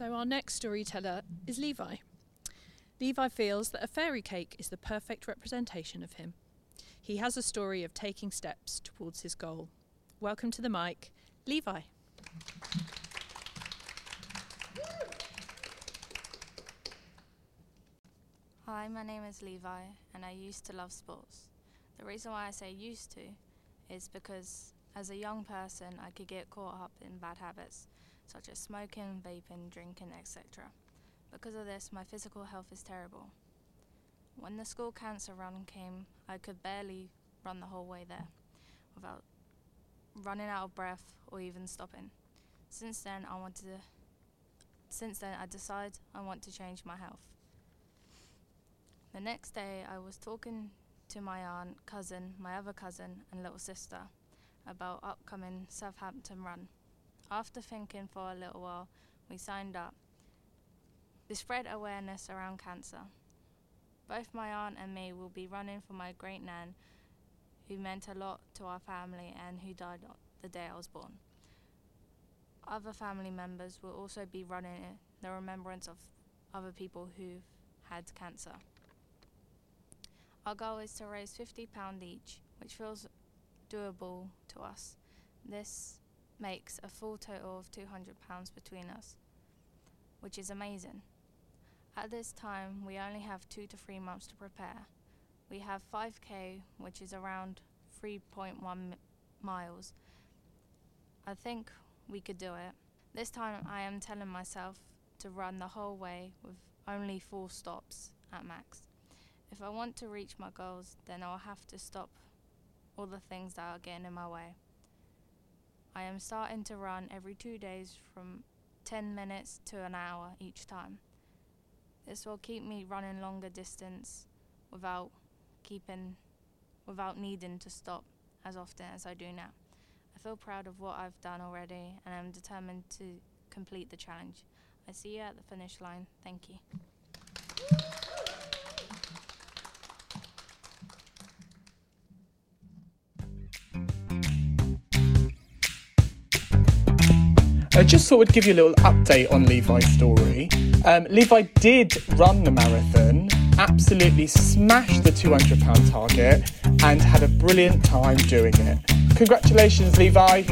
So, our next storyteller is Levi. Levi feels that a fairy cake is the perfect representation of him. He has a story of taking steps towards his goal. Welcome to the mic, Levi. Hi, my name is Levi, and I used to love sports. The reason why I say used to is because as a young person, I could get caught up in bad habits such as smoking, vaping, drinking, etc. Because of this, my physical health is terrible. When the school cancer run came, I could barely run the whole way there without running out of breath or even stopping. Since then, I wanted to. Since then, I decided I want to change my health. The next day, I was talking to my aunt, cousin, my other cousin, and little sister about upcoming Southampton run. After thinking for a little while, we signed up. To spread awareness around cancer. Both my aunt and me will be running for my great nan, who meant a lot to our family and who died the day I was born. Other family members will also be running in the remembrance of other people who've had cancer. Our goal is to raise £50 each, which feels doable to us. This makes a full total of £200 between us, which is amazing. At this time, we only have two to three months to prepare. We have 5k, which is around 3.1 miles. I think we could do it. This time, I am telling myself to run the whole way with only four stops at max. If I want to reach my goals, then I'll have to stop all the things that are getting in my way. I am starting to run every two days from 10 minutes to an hour each time. This will keep me running longer distance without keeping without needing to stop as often as I do now. I feel proud of what I've done already and I'm determined to complete the challenge. I see you at the finish line. Thank you. I just thought I'd give you a little update on Levi's story. Um, Levi did run the marathon, absolutely smashed the £200 target, and had a brilliant time doing it. Congratulations, Levi.